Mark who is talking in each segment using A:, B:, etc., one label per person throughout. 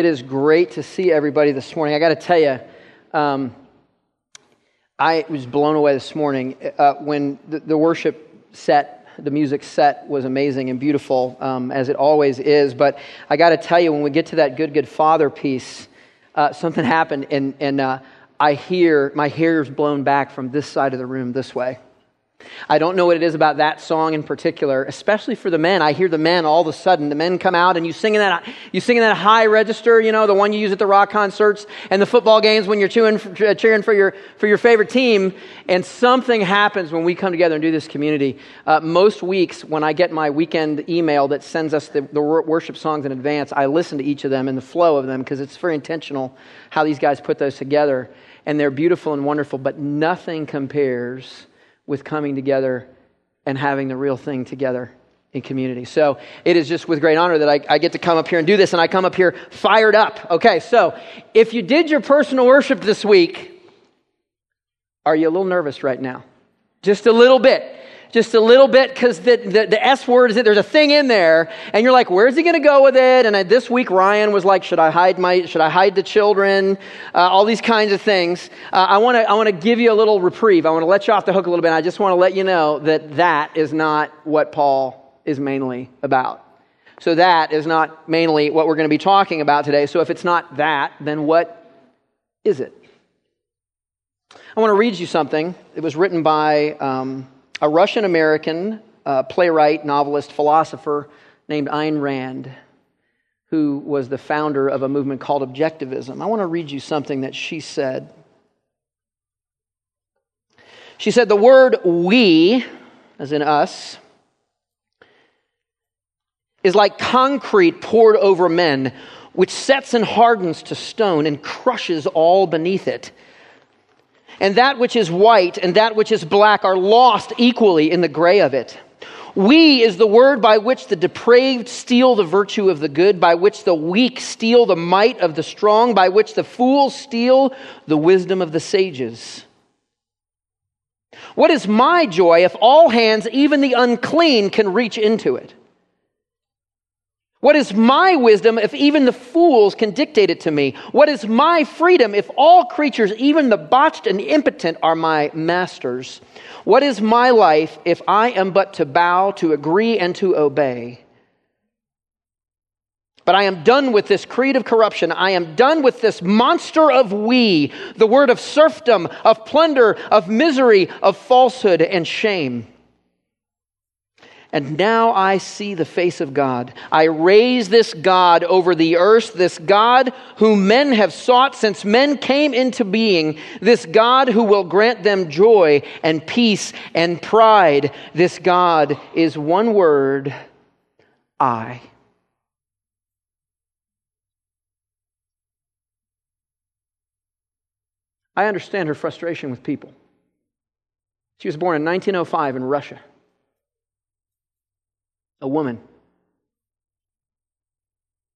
A: It is great to see everybody this morning. I got to tell you, um, I was blown away this morning uh, when the, the, worship set, the music set was amazing and beautiful, um, as it always is. But I got to tell you, when we get to that good, good father piece, uh, something happened, and, and uh, I hear my hair's blown back from this side of the room this way. I don't know what it is about that song in particular, especially for the men. I hear the men all of a sudden. The men come out and you sing in that you sing in that high register, you know, the one you use at the rock concerts and the football games when you're cheering for, cheering for your for your favorite team. And something happens when we come together and do this community. Uh, most weeks, when I get my weekend email that sends us the, the worship songs in advance, I listen to each of them and the flow of them because it's very intentional how these guys put those together, and they're beautiful and wonderful. But nothing compares with coming together and having the real thing together in community. So it is just with great honor that I, I, get to come up here and do this, and I come up here fired up. Okay, so if you did your personal worship this week, are you a little nervous right now? Just a little bit just a little bit because the, the, the, S word is that there's a thing in there, and you're like, where's he going to go with it? And I, this week, Ryan was like, should I hide my, should I hide the children? Uh, all these kinds of things. Uh, I want to, I want to give you a little reprieve. I want to let you off the hook a little bit. I just want to let you know that that is not what Paul is mainly about. So that is not mainly what we're going to be talking about today. So if it's not that, then what is it? I want to read you something. It was written by. Um, a Russian American uh, playwright, novelist, philosopher named Ayn Rand, who was the founder of a movement called Objectivism. I want to read you something that she said. She said, The word we, as in us, is like concrete poured over men, which sets and hardens to stone and crushes all beneath it and that which is white and that which is black are lost equally in the gray of it. We is the word by which the depraved steal the virtue of the good, by which the weak steal the might of the strong, by which the fools steal the wisdom of the sages. What is my joy if all hands, even the unclean, can reach into it? What is my wisdom if even the fools can dictate it to me? What is my freedom if all creatures, even the botched and impotent, are my masters? What is my life if I am but to bow, to agree, and to obey? But I am done with this creed of corruption. I am done with this monster of we, the word of serfdom, of plunder, of misery, of falsehood and shame. And now I see the face of God. I raise this God over the earth, this God whom men have sought since men came into being, this God who will grant them joy and peace and pride. This God is one word I. I understand her frustration with people. She was born in 1905 in Russia a woman.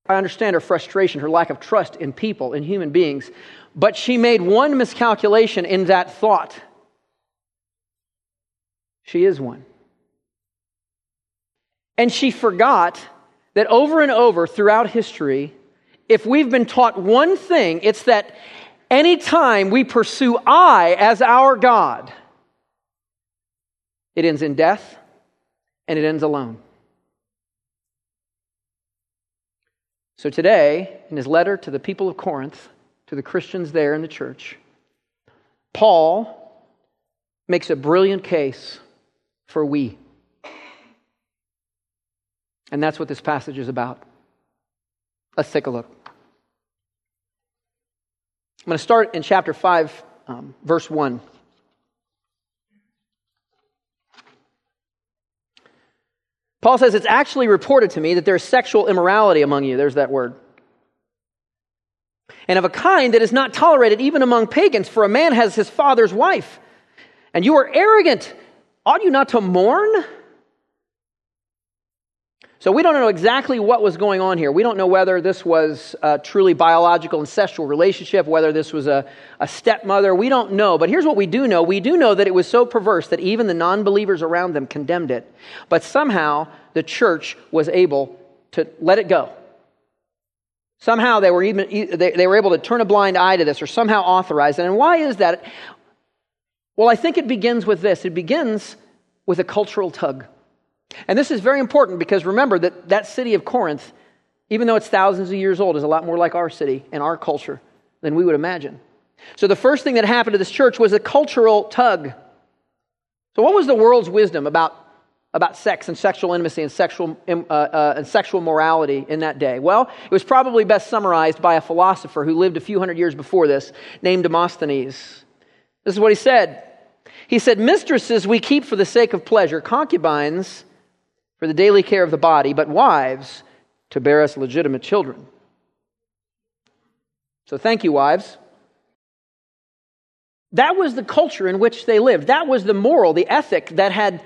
A: I understand her frustration, her lack of trust in people, in human beings, but she made one miscalculation in that thought. She is one. And she forgot that over and over throughout history, if we've been taught one thing, it's that anytime we pursue I as our God, it ends in death and it ends alone. So today, in his letter to the people of Corinth, to the Christians there in the church, Paul makes a brilliant case for we. And that's what this passage is about. Let's take a look. I'm going to start in chapter 5, um, verse 1. Paul says, It's actually reported to me that there's sexual immorality among you. There's that word. And of a kind that is not tolerated even among pagans, for a man has his father's wife. And you are arrogant. Ought you not to mourn? So we don't know exactly what was going on here. We don't know whether this was a truly biological incestual relationship, whether this was a, a stepmother. We don't know. But here's what we do know we do know that it was so perverse that even the non believers around them condemned it. But somehow the church was able to let it go. Somehow they were, even, they, they were able to turn a blind eye to this or somehow authorize it. And why is that? Well, I think it begins with this it begins with a cultural tug. And this is very important because remember that that city of Corinth, even though it's thousands of years old, is a lot more like our city and our culture than we would imagine. So the first thing that happened to this church was a cultural tug. So, what was the world's wisdom about about sex and sexual intimacy and sexual, uh, uh, and sexual morality in that day? Well, it was probably best summarized by a philosopher who lived a few hundred years before this, named Demosthenes. This is what he said. He said, Mistresses we keep for the sake of pleasure, concubines for the daily care of the body, but wives to bear us legitimate children. So thank you, wives. That was the culture in which they lived. That was the moral, the ethic that had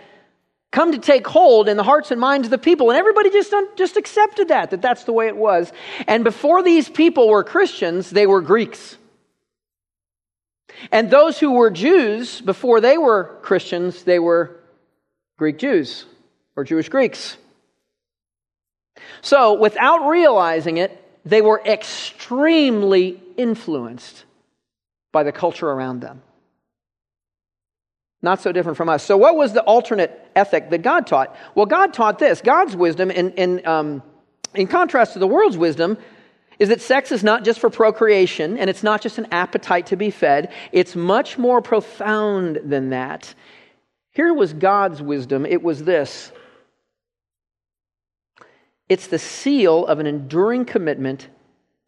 A: come to take hold in the hearts and minds of the people. And everybody just, just accepted that, that that's the way it was. And before these people were Christians, they were Greeks. And those who were Jews, before they were Christians, they were Greek Jews or Jewish Greeks. So, without realizing it, they were extremely influenced by the culture around them. Not so different from us. So, what was the alternate ethic that God taught? Well, God taught this. God's wisdom, in, in, um, in contrast to the world's wisdom, is that sex is not just for procreation and it's not just an appetite to be fed. It's much more profound than that. Here was God's wisdom it was this it's the seal of an enduring commitment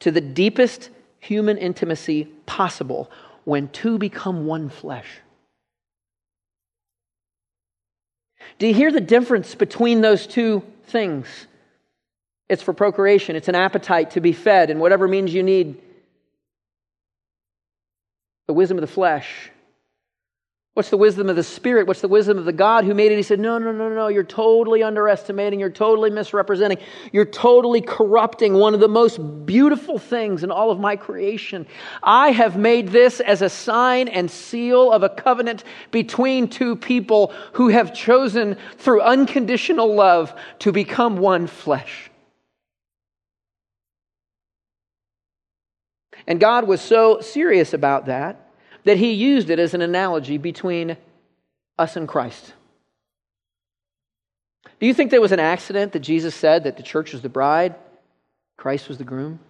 A: to the deepest human intimacy possible when two become one flesh. Do you hear the difference between those two things? It's for procreation, it's an appetite to be fed, and whatever means you need the wisdom of the flesh What's the wisdom of the Spirit? What's the wisdom of the God who made it? He said, No, no, no, no. You're totally underestimating. You're totally misrepresenting. You're totally corrupting one of the most beautiful things in all of my creation. I have made this as a sign and seal of a covenant between two people who have chosen through unconditional love to become one flesh. And God was so serious about that that he used it as an analogy between us and Christ. Do you think there was an accident that Jesus said that the church was the bride, Christ was the groom?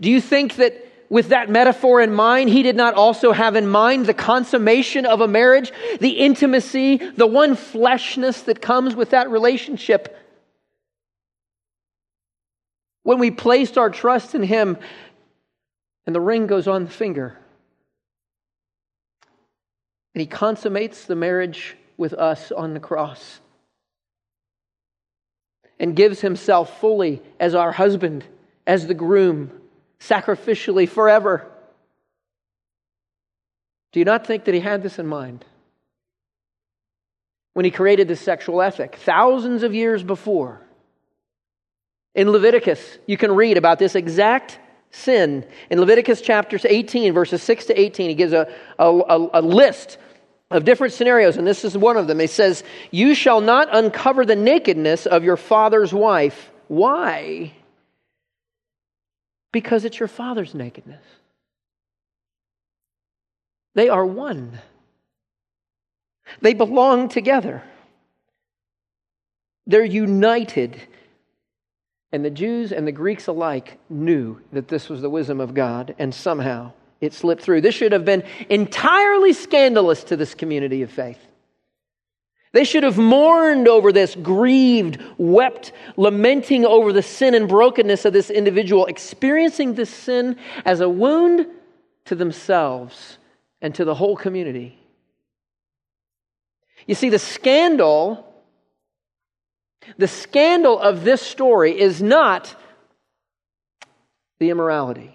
A: Do you think that with that metaphor in mind, he did not also have in mind the consummation of a marriage, the intimacy, the one fleshness that comes with that relationship? When we placed our trust in him, and the ring goes on the finger. And he consummates the marriage with us on the cross and gives himself fully as our husband, as the groom, sacrificially forever. Do you not think that he had this in mind? When he created this sexual ethic, thousands of years before. In Leviticus, you can read about this exact sin. In Leviticus chapter 18, verses 6 to 18, he gives a, a, a, list of different scenarios, and this is one of them. He says, You shall not uncover the nakedness of your father's wife. Why? Because it's your father's nakedness. They are one, they belong together, they're united. And the Jews and the Greeks alike knew that this was the wisdom of God, and somehow it slipped through. This should have been entirely scandalous to this community of faith. They should have mourned over this, grieved, wept, lamenting over the sin and brokenness of this individual, experiencing this sin as a wound to themselves and to the whole community. You see, the scandal the scandal of this story is not the immorality.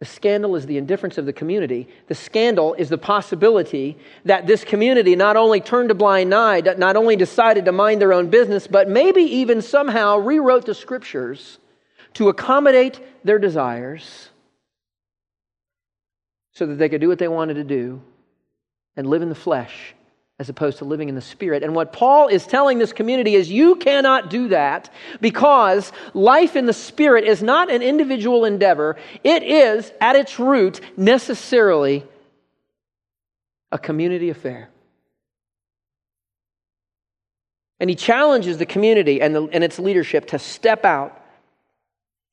A: The scandal is the indifference of the community. The scandal is the possibility that this community not only turned a blind eye, not only decided to mind their own business, but maybe even somehow rewrote the scriptures to accommodate their desires so that they could do what they wanted to do and live in the flesh as opposed to living in the Spirit. And what Paul is telling this community is you cannot do that because life in the Spirit is not an individual endeavor. It is, at its root, necessarily a community affair. And he challenges the community and, the, and its leadership to step out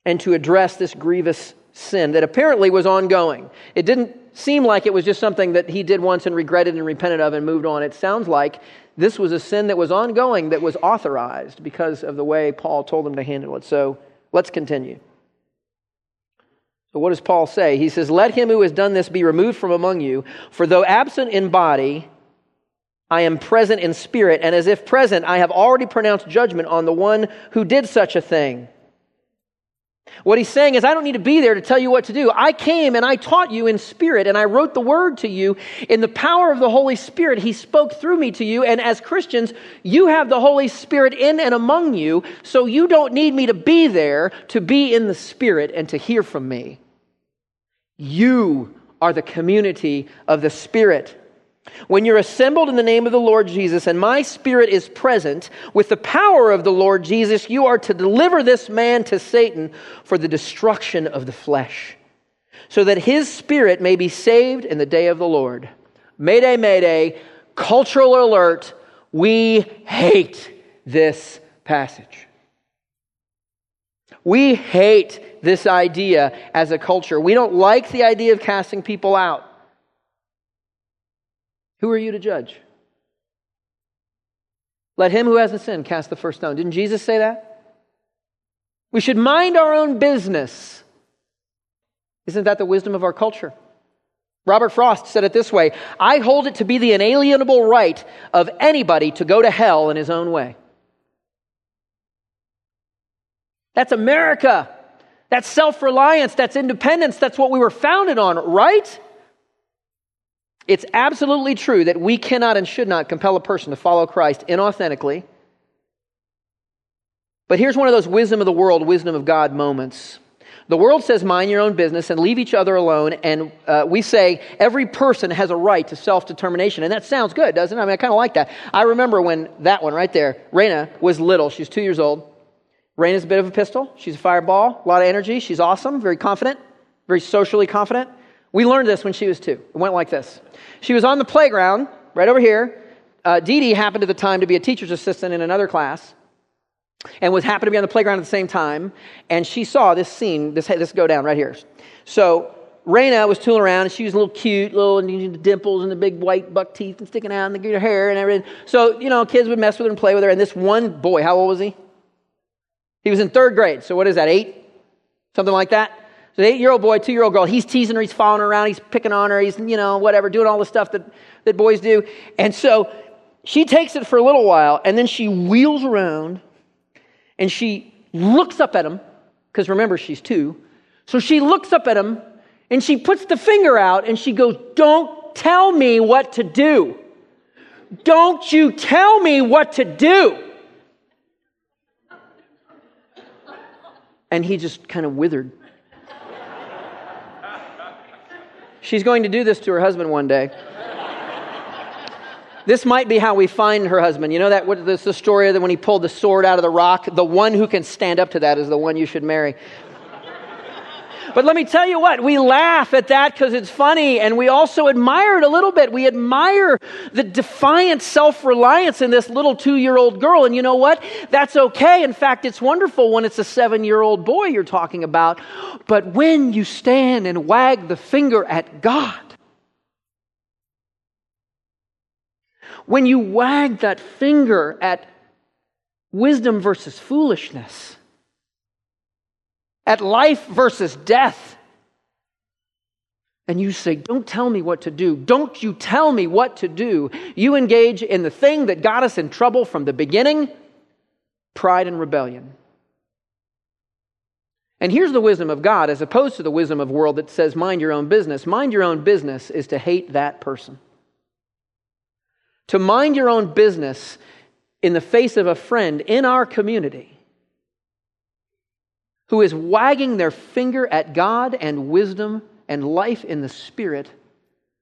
A: and to address this grievous sin that apparently was ongoing. It didn't seem like it was just something that he did once and regretted and repented of and moved on. It sounds like this was a sin that was ongoing, that was authorized because of the way Paul told them to handle it. So let's continue. So, what does Paul say? He says, Let him who has done this be removed from among you, for though absent in body, I am present in spirit, and as if present, I have already pronounced judgment on the one who did such a thing. What he's saying is, I don't need to be there to tell you what to do. I came and I taught you in spirit, and I wrote the word to you. In the power of the Holy Spirit, he spoke through me to you. And as Christians, you have the Holy Spirit in and among you, so you don't need me to be there to be in the Spirit and to hear from me. You are the community of the Spirit. When you're assembled in the name of the Lord Jesus and my spirit is present, with the power of the Lord Jesus, you are to deliver this man to Satan for the destruction of the flesh, so that his spirit may be saved in the day of the Lord. Mayday, mayday, cultural alert. We hate this passage. We hate this idea as a culture. We don't like the idea of casting people out. Who are you to judge? Let him who hasn't sinned cast the first stone. Didn't Jesus say that? We should mind our own business. Isn't that the wisdom of our culture? Robert Frost said it this way I hold it to be the inalienable right of anybody to go to hell in his own way. That's America. That's self reliance. That's independence. That's what we were founded on, right? It's absolutely true that we cannot and should not compel a person to follow Christ inauthentically. But here's one of those wisdom of the world, wisdom of God moments. The world says, mind your own business and leave each other alone. And uh, we say every person has a right to self determination. And that sounds good, doesn't it? I mean, I kind of like that. I remember when that one right there, Raina, was little. She's two years old. Raina's a bit of a pistol. She's a fireball, a lot of energy. She's awesome, very confident, very socially confident. We learned this when she was two. It went like this. She was on the playground, right over here. Uh, Dee Dee happened at the time to be a teacher's assistant in another class and was happened to be on the playground at the same time. And she saw this scene, this, this go down right here. So Raina was tooling around, and she was a little cute, little and the dimples and the big white buck teeth and sticking out, and the hair and everything. So you know, kids would mess with her and play with her. And this one boy, how old was he? He was in third grade. So what is that? Eight, something like that. So the eight year old boy, two year old girl, he's teasing her, he's following her around, he's picking on her, he's, you know, whatever, doing all the stuff that, that boys do. And so she takes it for a little while, and then she wheels around and she looks up at him, because remember, she's two. So she looks up at him and she puts the finger out and she goes, Don't tell me what to do. Don't you tell me what to do. And he just kind of withered. She's going to do this to her husband one day. This might be how we find her husband. You know that what, this the story that when he pulled the sword out of the rock, the one who can stand up to that is the one you should marry. But let me tell you what, we laugh at that because it's funny, and we also admire it a little bit. We admire the defiant self reliance in this little two year old girl. And you know what? That's okay. In fact, it's wonderful when it's a seven year old boy you're talking about. But when you stand and wag the finger at God, when you wag that finger at wisdom versus foolishness, at life versus death. And you say, Don't tell me what to do. Don't you tell me what to do. You engage in the thing that got us in trouble from the beginning pride and rebellion. And here's the wisdom of God as opposed to the wisdom of world that says, Mind your own business. Mind your own business is to hate that person. To mind your own business in the face of a friend in our community who is wagging their finger at God and wisdom and life in the Spirit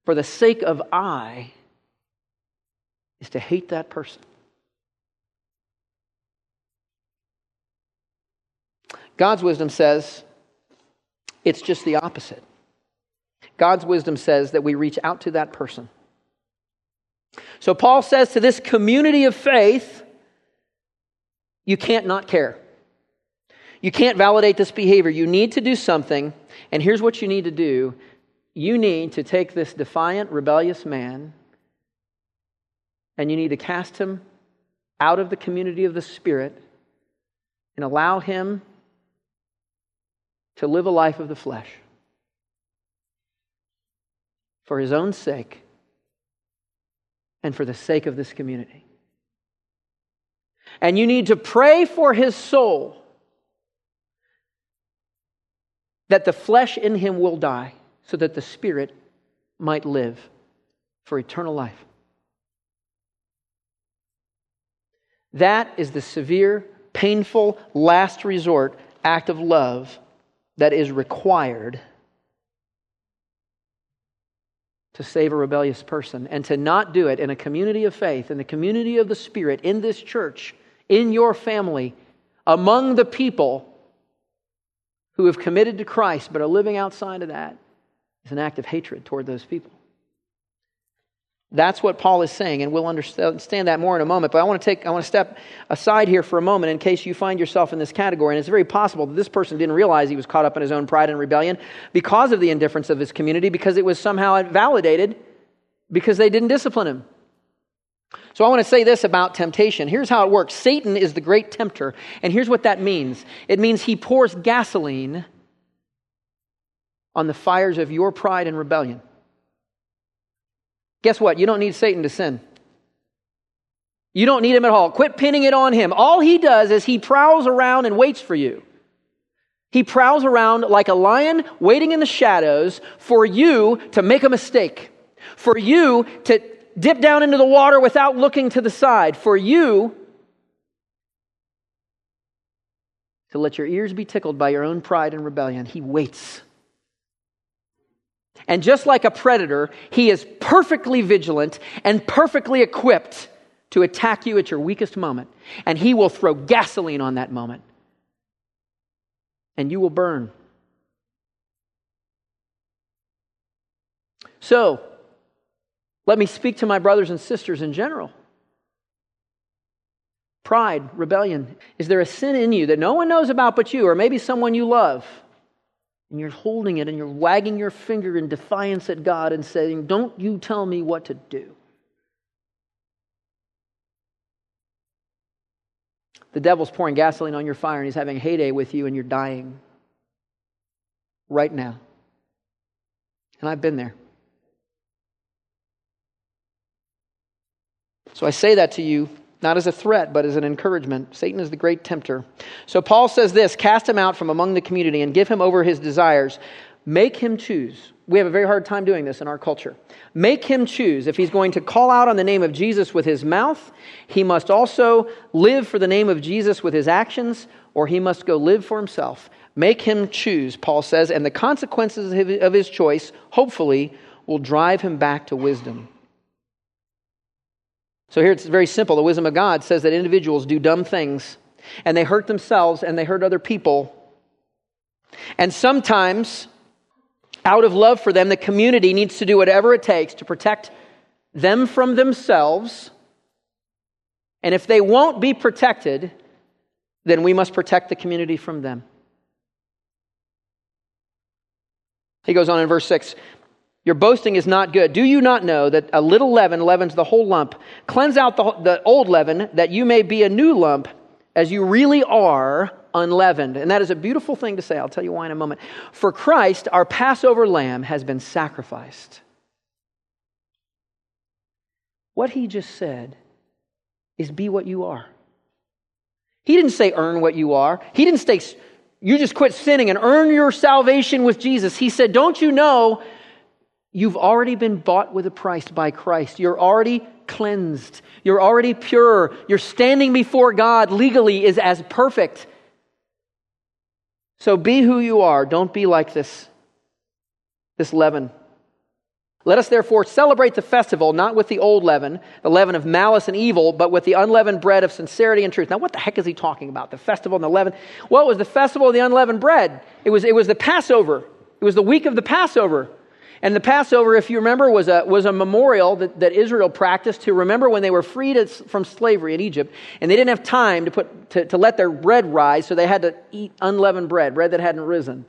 A: for the sake of I is to hate that person. God's wisdom says it's just the opposite. God's wisdom says that we reach out to that person. So Paul says to this community of faith, you can't not care. You can't validate this behavior. You need to do something. And here's what you need to do you need to take this defiant, rebellious man and you need to cast him out of the community of the Spirit and allow him to live a life of the flesh for his own sake and for the sake of this community. And you need to pray for his soul that the flesh in him will die so that the spirit might live for eternal life. That is the severe, painful, last resort act of love that is required to save a rebellious person. And to not do it in a community of faith, in the community of the Spirit, in this church, in your family, among the people who have committed to Christ but are living outside of that, is an act of hatred toward those people. That's what Paul is saying, and we'll understand that more in a moment. But I want to take, I want to step aside here for a moment in case you find yourself in this category. And it's very possible that this person didn't realize he was caught up in his own pride and rebellion because of the indifference of his community, because it was somehow validated because they didn't discipline him. So I want to say this about temptation. Here's how it works Satan is the great tempter, and here's what that means it means he pours gasoline on the fires of your pride and rebellion. Guess what? You don't need Satan to sin. You don't need him at all. Quit pinning it on him. All he does is he prowls around and waits for you. He prowls around like a lion waiting in the shadows for you to make a mistake, for you to dip down into the water without looking to the side, for you to let your ears be tickled by your own pride and rebellion. He waits. And just like a predator, he is perfectly vigilant and perfectly equipped to attack you at your weakest moment. And he will throw gasoline on that moment. And you will burn. So, let me speak to my brothers and sisters in general. Pride, rebellion. Is there a sin in you that no one knows about but you, or maybe someone you love? and you're holding it and you're wagging your finger in defiance at God and saying, Don't you tell me what to do. The devil's pouring gasoline on your fire and he's having a heyday with you and you're dying right now. And I've been there. So I say that to you not as a threat, but as an encouragement. Satan is the great tempter. So Paul says this cast him out from among the community and give him over his desires. Make him choose. We have a very hard time doing this in our culture. Make him choose. If he's going to call out on the name of Jesus with his mouth, he must also live for the name of Jesus with his actions, or he must go live for himself. Make him choose, Paul says, and the consequences of his choice, hopefully, will drive him back to wisdom. So here it's very simple. The wisdom of God says that individuals do dumb things and they hurt themselves and they hurt other people. And sometimes, out of love for them, the community needs to do whatever it takes to protect them from themselves. And if they won't be protected, then we must protect the community from them. He goes on in verse 6 your boasting is not good. Do you not know that a little leaven leavens the whole lump? Cleanse out the, the old leaven, that you may be a new lump, as you really are unleavened. And that is a beautiful thing to say. I'll tell you why in a moment. For Christ, our Passover lamb, has been sacrificed. What he just said is be what you are. He didn't say earn what you are. He didn't say you just quit sinning and earn your salvation with Jesus. He said, Don't you know You've already been bought with a price by Christ. You're already cleansed. You're already pure. You're standing before God legally is as perfect. So be who you are. Don't be like this, this leaven. Let us therefore celebrate the festival not with the old leaven, the leaven of malice and evil, but with the unleavened bread of sincerity and truth. Now, what the heck is he talking about? The festival and the leaven? Well, it was the festival of the unleavened bread. It was, it was the Passover. It was the week of the Passover. And the Passover, if you remember, was a, was a memorial that, that Israel practiced to remember when they were freed from slavery in Egypt. And they didn't have time to, put, to, to let their bread rise, so they had to eat unleavened bread, bread that hadn't risen.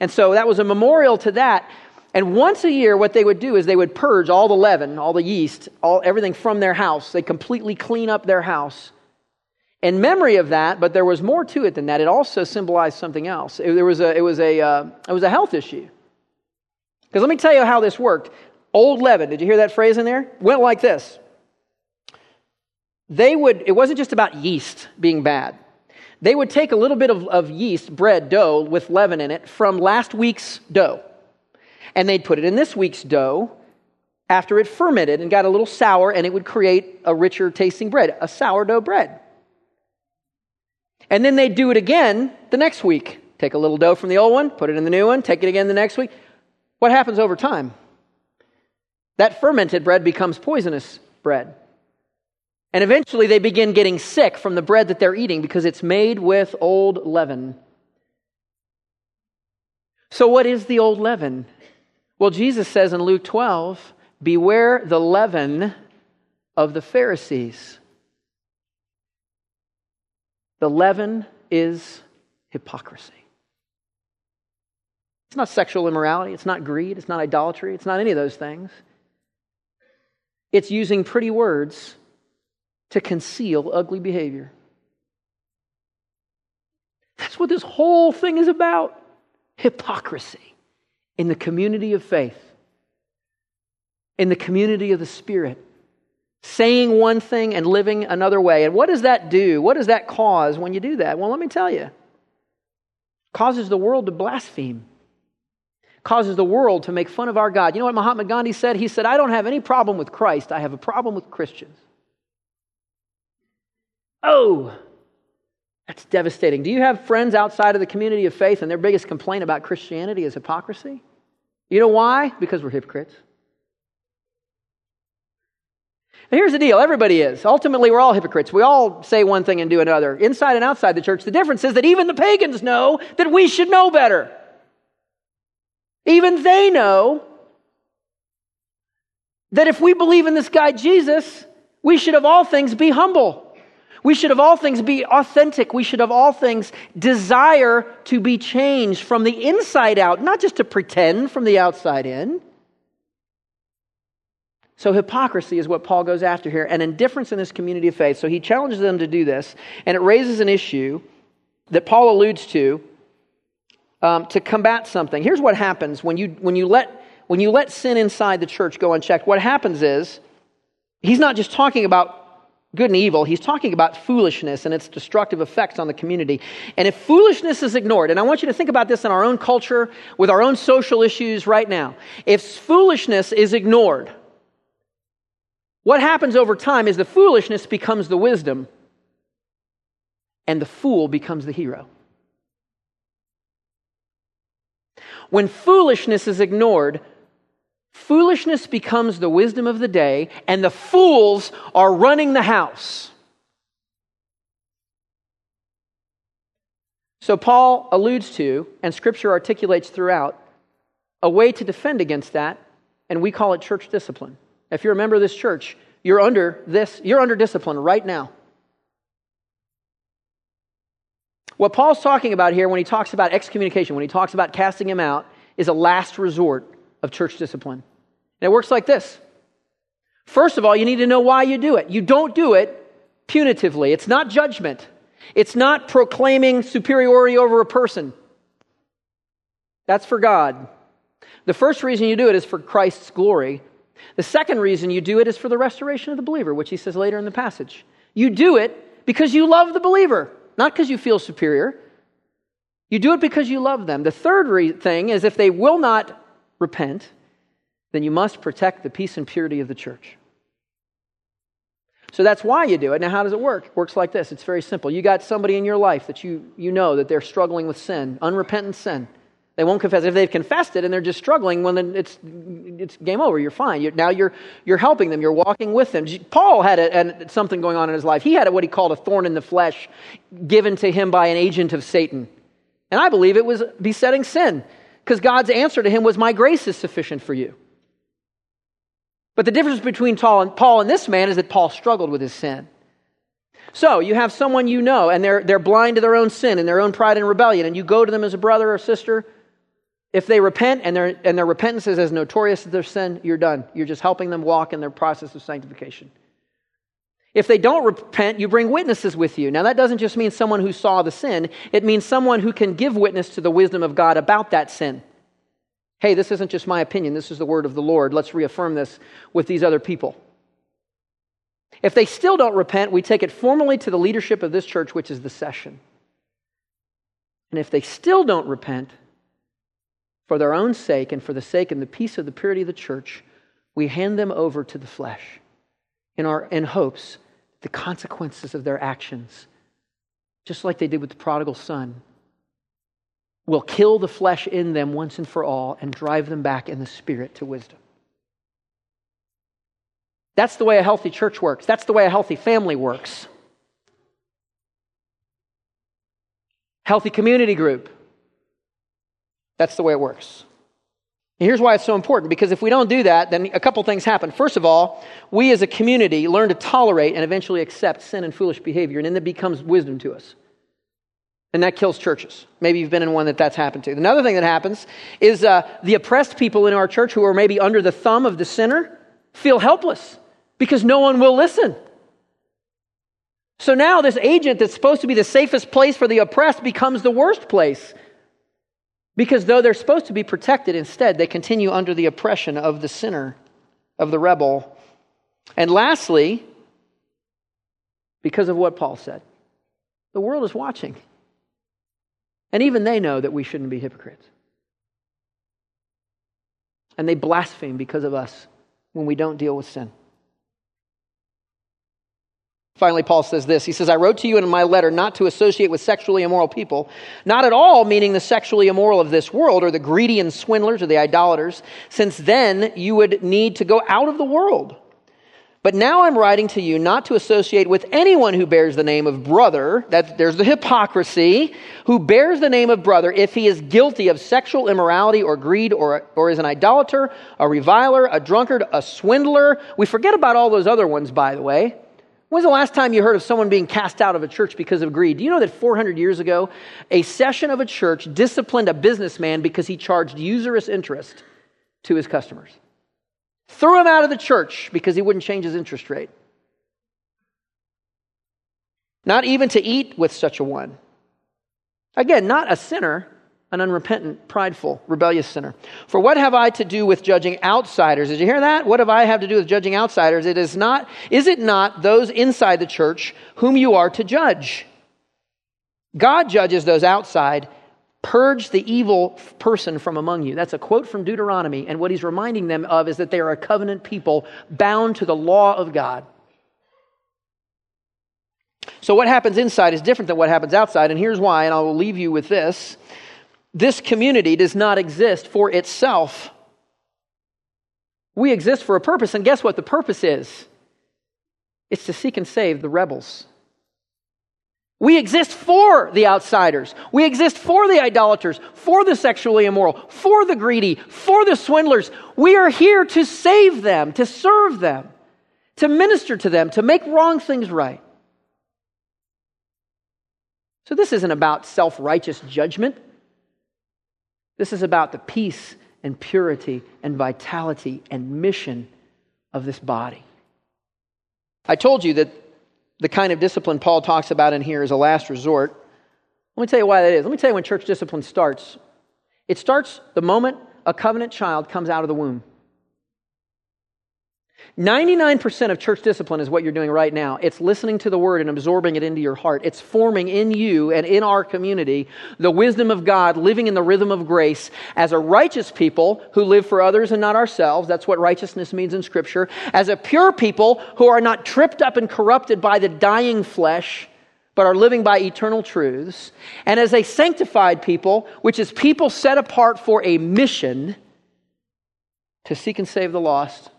A: And so that was a memorial to that. And once a year, what they would do is they would purge all the leaven, all the yeast, all, everything from their house. They completely clean up their house. In memory of that, but there was more to it than that. It also symbolized something else. It, there was a, it, was a, uh, it was a health issue. Because let me tell you how this worked. Old leaven, did you hear that phrase in there? Went like this. They would, it wasn't just about yeast being bad. They would take a little bit of, of yeast, bread, dough with leaven in it from last week's dough and they'd put it in this week's dough after it fermented and got a little sour, and it would create a richer tasting bread, a sourdough bread. And then they'd do it again the next week. Take a little dough from the old one, put it in the new one, take it again the next week. What happens over time? That fermented bread becomes poisonous bread. And eventually they begin getting sick from the bread that they're eating because it's made with old leaven. So, what is the old leaven? Well, Jesus says in Luke 12, Beware the leaven of the Pharisees. The leaven is hypocrisy. It's not sexual immorality, it's not greed, it's not idolatry, it's not any of those things. It's using pretty words to conceal ugly behavior. That's what this whole thing is about hypocrisy in the community of faith, in the community of the Spirit, saying one thing and living another way. And what does that do? What does that cause when you do that? Well, let me tell you. It causes the world to blaspheme. Causes the world to make fun of our God. You know what Mahatma Gandhi said? He said, I don't have any problem with Christ, I have a problem with Christians. Oh, that's devastating. Do you have friends outside of the community of faith and their biggest complaint about Christianity is hypocrisy? You know why? Because we're hypocrites. Here's the deal everybody is. Ultimately, we're all hypocrites. We all say one thing and do another, inside and outside the church. The difference is that even the pagans know that we should know better. Even they know that if we believe in this guy Jesus, we should of all things be humble. We should, of all things, be authentic. We should, of all things, desire to be changed from the inside out, not just to pretend from the outside in. So, hypocrisy is what Paul goes after here, and indifference in this community of faith. So, he challenges them to do this, and it raises an issue that Paul alludes to um, to combat something. Here's what happens when you, when, you let, when you let sin inside the church go unchecked. What happens is, he's not just talking about good and evil, he's talking about foolishness and its destructive effects on the community. And if foolishness is ignored, and I want you to think about this in our own culture, with our own social issues right now. If foolishness is ignored, what happens over time is the foolishness becomes the wisdom, and the fool becomes the hero. When foolishness is ignored, Foolishness becomes the wisdom of the day, and the fools are running the house. So, Paul alludes to, and Scripture articulates throughout, a way to defend against that, and we call it church discipline. If you're a member of this church, you're under this, you're under discipline right now. What Paul's talking about here when he talks about excommunication, when he talks about casting him out, is a last resort of church discipline. And it works like this First of all, you need to know why you do it. You don't do it punitively, it's not judgment, it's not proclaiming superiority over a person. That's for God. The first reason you do it is for Christ's glory. The second reason you do it is for the restoration of the believer, which he says later in the passage. You do it because you love the believer, not because you feel superior. You do it because you love them. The third re- thing is if they will not repent, then you must protect the peace and purity of the church. So that's why you do it. Now, how does it work? It works like this it's very simple. You got somebody in your life that you, you know that they're struggling with sin, unrepentant sin. They won't confess. If they've confessed it and they're just struggling, well, then it's, it's game over. You're fine. You're, now you're, you're helping them. You're walking with them. Paul had a, something going on in his life. He had a, what he called a thorn in the flesh given to him by an agent of Satan. And I believe it was besetting sin because God's answer to him was, My grace is sufficient for you. But the difference between Paul and this man is that Paul struggled with his sin. So you have someone you know, and they're, they're blind to their own sin and their own pride and rebellion, and you go to them as a brother or sister. If they repent and, their and their repentance is as notorious as their sin, you're done. You're just helping them walk in their process of sanctification. If they don't repent, you bring witnesses with you. Now, that doesn't just mean someone who saw the sin, it means someone who can give witness to the wisdom of God about that sin. Hey, this isn't just my opinion, this is the word of the Lord. Let's reaffirm this with these other people. If they still don't repent, we take it formally to the leadership of this church, which is the session. And if they still don't repent, for their own sake and for the sake and the peace of the purity of the church, we hand them over to the flesh in, our, in hopes the consequences of their actions, just like they did with the prodigal son, will kill the flesh in them once and for all and drive them back in the spirit to wisdom. That's the way a healthy church works. That's the way a healthy family works. Healthy community group. That's the way it works. And here's why it's so important because if we don't do that, then a couple things happen. First of all, we as a community learn to tolerate and eventually accept sin and foolish behavior, and then it becomes wisdom to us. And that kills churches. Maybe you've been in one that that's happened to. Another thing that happens is uh, the oppressed people in our church who are maybe under the thumb of the sinner feel helpless because no one will listen. So now this agent that's supposed to be the safest place for the oppressed becomes the worst place. Because though they're supposed to be protected, instead they continue under the oppression of the sinner, of the rebel. And lastly, because of what Paul said, the world is watching. And even they know that we shouldn't be hypocrites. And they blaspheme because of us when we don't deal with sin. Finally, Paul says this. He says, I wrote to you in my letter not to associate with sexually immoral people, not at all meaning the sexually immoral of this world, or the greedy and swindlers, or the idolaters, since then you would need to go out of the world. But now I'm writing to you not to associate with anyone who bears the name of brother, that there's the hypocrisy, who bears the name of brother if he is guilty of sexual immorality or greed or, or is an idolater, a reviler, a drunkard, a swindler. We forget about all those other ones, by the way. When's the last time you heard of someone being cast out of a church because of greed? Do you know that 400 years ago, a session of a church disciplined a businessman because he charged usurious interest to his customers? Threw him out of the church because he wouldn't change his interest rate. Not even to eat with such a one. Again, not a sinner, an unrepentant, prideful, rebellious sinner. For what have I to do with judging outsiders? Did you hear that? What have I have to do with judging outsiders? It is not, is it not those inside the church whom you are to judge? God judges those outside. Purge the evil person from among you. That's a quote from Deuteronomy. And what he's reminding them of is that they are a covenant people bound to the law of God. So, what happens inside is different than what happens outside. And here's why, and I will leave you with this. This community does not exist for itself. We exist for a purpose, and guess what the purpose is? It's to seek and save the rebels. We exist for the outsiders. We exist for the idolaters, for the sexually immoral, for the greedy, for the swindlers. We are here to save them, to serve them, to minister to them, to make wrong things right. So, this isn't about self righteous judgment. This is about the peace and purity and vitality and mission of this body. I told you that the kind of discipline Paul talks about in here is a last resort. Let me tell you why that is. Let me tell you when church discipline starts. It starts the moment a covenant child comes out of the womb. 99% of church discipline is what you're doing right now. It's listening to the word and absorbing it into your heart. It's forming in you and in our community the wisdom of God, living in the rhythm of grace as a righteous people who live for others and not ourselves. That's what righteousness means in Scripture. As a pure people who are not tripped up and corrupted by the dying flesh, but are living by eternal truths, and as a sanctified people, which is people set apart for a mission to seek and save the lost,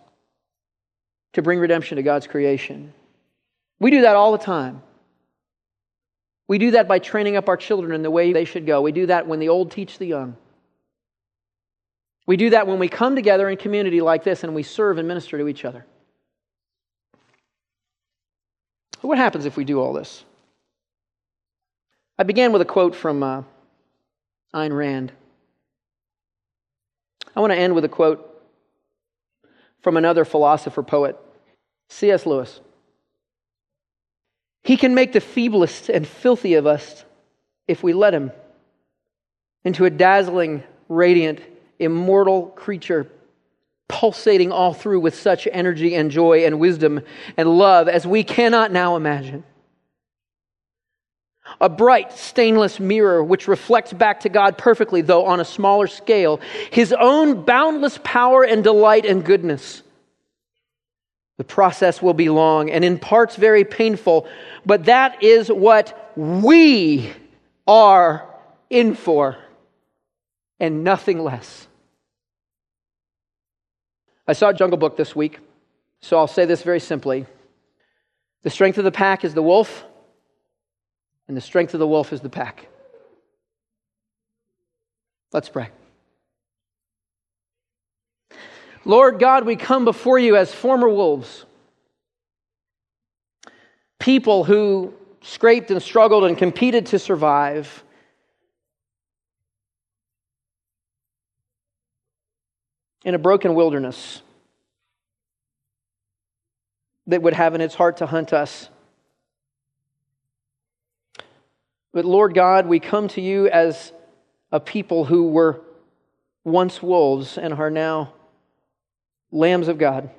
A: to bring redemption to God's creation. We do that all the time. We do that by training up our children in the way they should go. We do that when the old teach the young. We do that when we come together in community like this and we serve and minister to each other. What happens if we do all this? I began with a quote from uh, Ayn Rand. I want to end with a quote from another philosopher poet, C.S. Lewis. He can make the feeblest and filthy of us, if we let him, into a dazzling, radiant, immortal creature, pulsating all through with such energy and joy and wisdom and love as we cannot now imagine. A bright, stainless mirror which reflects back to God perfectly, though on a smaller scale, his own boundless power and delight and goodness. The process will be long and in parts very painful, but that is what we are in for and nothing less. I saw Jungle Book this week, so I'll say this very simply. The strength of the pack is the wolf, and the strength of the wolf is the pack. Let's pray. Lord God, we come before you as former wolves, people who scraped and struggled and competed to survive. In a broken wilderness that would have in its heart to hunt us. But Lord God, we come to you as a people who were once wolves and are now lambs of God,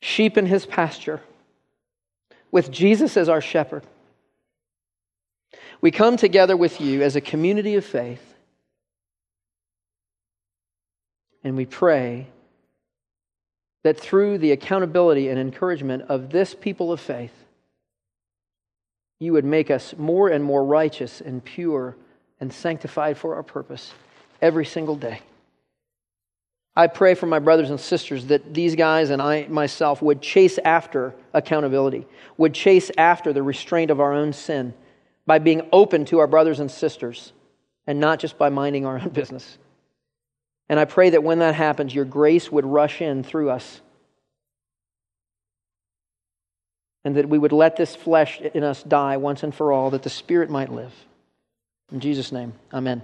A: sheep in his pasture, with Jesus as our shepherd. We come together with you as a community of faith, and we pray that through the accountability and encouragement of this people of faith, you would make us more and more righteous and pure and sanctified for our purpose every single day. I pray for my brothers and sisters that these guys and I myself would chase after accountability, would chase after the restraint of our own sin by being open to our brothers and sisters and not just by minding our own business. And I pray that when that happens, your grace would rush in through us and that we would let this flesh in us die once and for all, that the Spirit might live. In Jesus' name, amen.